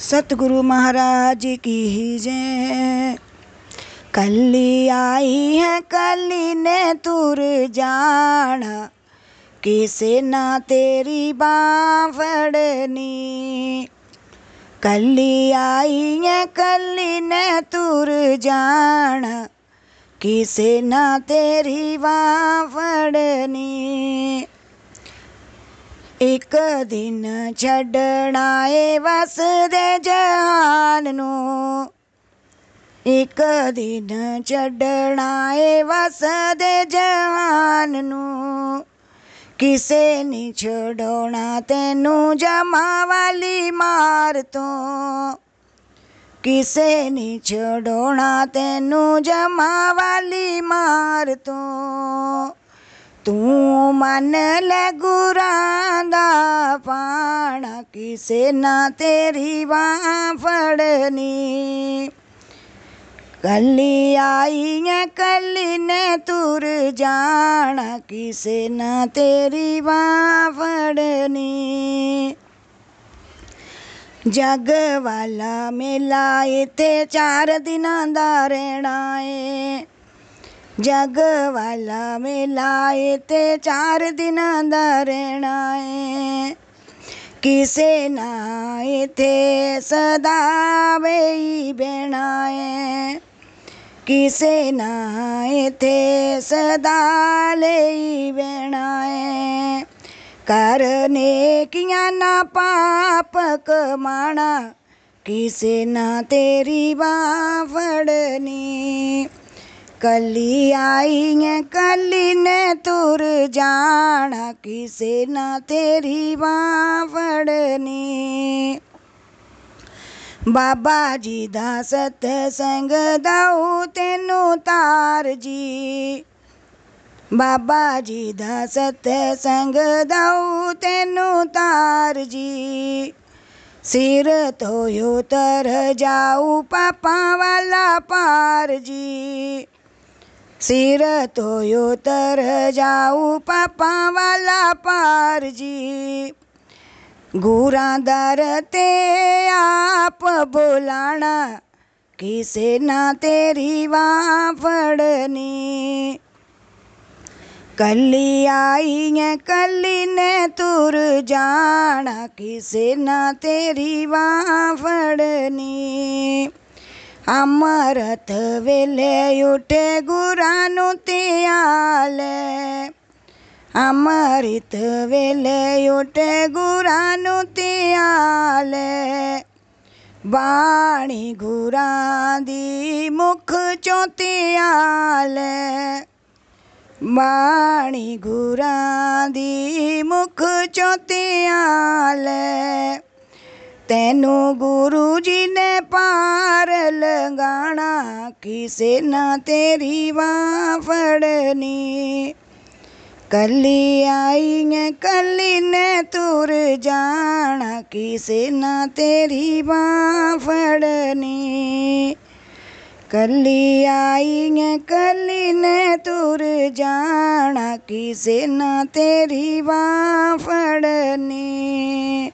सतगुरु महाराज की जय। कली आई है, कली ने तुर जाना। किसे ना तेरी बाफड़नी कली आई है, कली ने तुर जाना। किसे ना तेरी बाफड़नी ਇੱਕ ਦਿਨ ਛੱਡਣਾ ਏ ਵਸਦੇ ਜਹਾਨ ਨੂੰ। ਇੱਕ ਦਿਨ ਛੱਡਣਾ ਏ ਵਸਦੇ ਜਹਾਨ ਨੂੰ। ਕਿਸੇ ਨਹੀਂ ਛਡਾਉਣਾ ਤੈਨੂੰ ਜਮਾ ਵਾਲੀ ਮਾਰ ਤੋਂ। ਕਿਸੇ ਨਹੀਂ ਛਡਾਉਣਾ ਤੈਨੂੰ ਜਮਾ ਵਾਲੀ ਮਾਰ ਤੋਂ। ਤੂੰ ਮੰਨ ਲੈ ਗੁਰਾਂ की ना तेरी वहाँ फड़नी कली आई है कली ने तुर जाना। की सेना तेरी वहाँ फड़नी जग वाला मेला इत्थे चार दिना दा रहना है जग वाला मेला इत्थे चार दिना दा रहना है किसे नाए थे? सदा वही बेणाए किसे नाए थे? सदा ले बेणाए कर नेकियाँ ना पाप कमाना। किसे ना तेरी बाफड़नी कली आई है कली ने तुर जाना, किसे ना तेरी वावड़नी बाबा जी दा सत संग तेनू तार जी। बाबा जी दा सत संग तेनू तार जी। सिर धोयो तर जाऊ पापा वाला पार जी। सिर तो यो तर जाऊ पापा वाला पार जी। गुरादार ते आप बोलाना, किसे ना तेरी वाफड़नी। कली आई है कली ने तुर जाना, किसे ना तेरी वाफड़नी। ਨੇ ਤੁਰ ਜਾਣਾ ਕਿਸੇ ਨਾ ਤੇਰੀ ਬਾਹ ਫੜਨੀ ਅਮਰਤ ਵੇਲੇ ਉਠੇ ਗੁਰਾਂ ਨੂੰ ਧਿਆਲੇ ਅਮਰਿਤ ਵੇਲੇ ਉਠੇ ਗੁਰਾਂ ਨੂੰ ਧਿਆਲੇ की सेना तेरी वाफड़नी? कली आई कली ने तुर जाना की सेना तेरी वाफड़नी? कली आई कली ने तुर जाना की सेना तेरी वाफड़नी?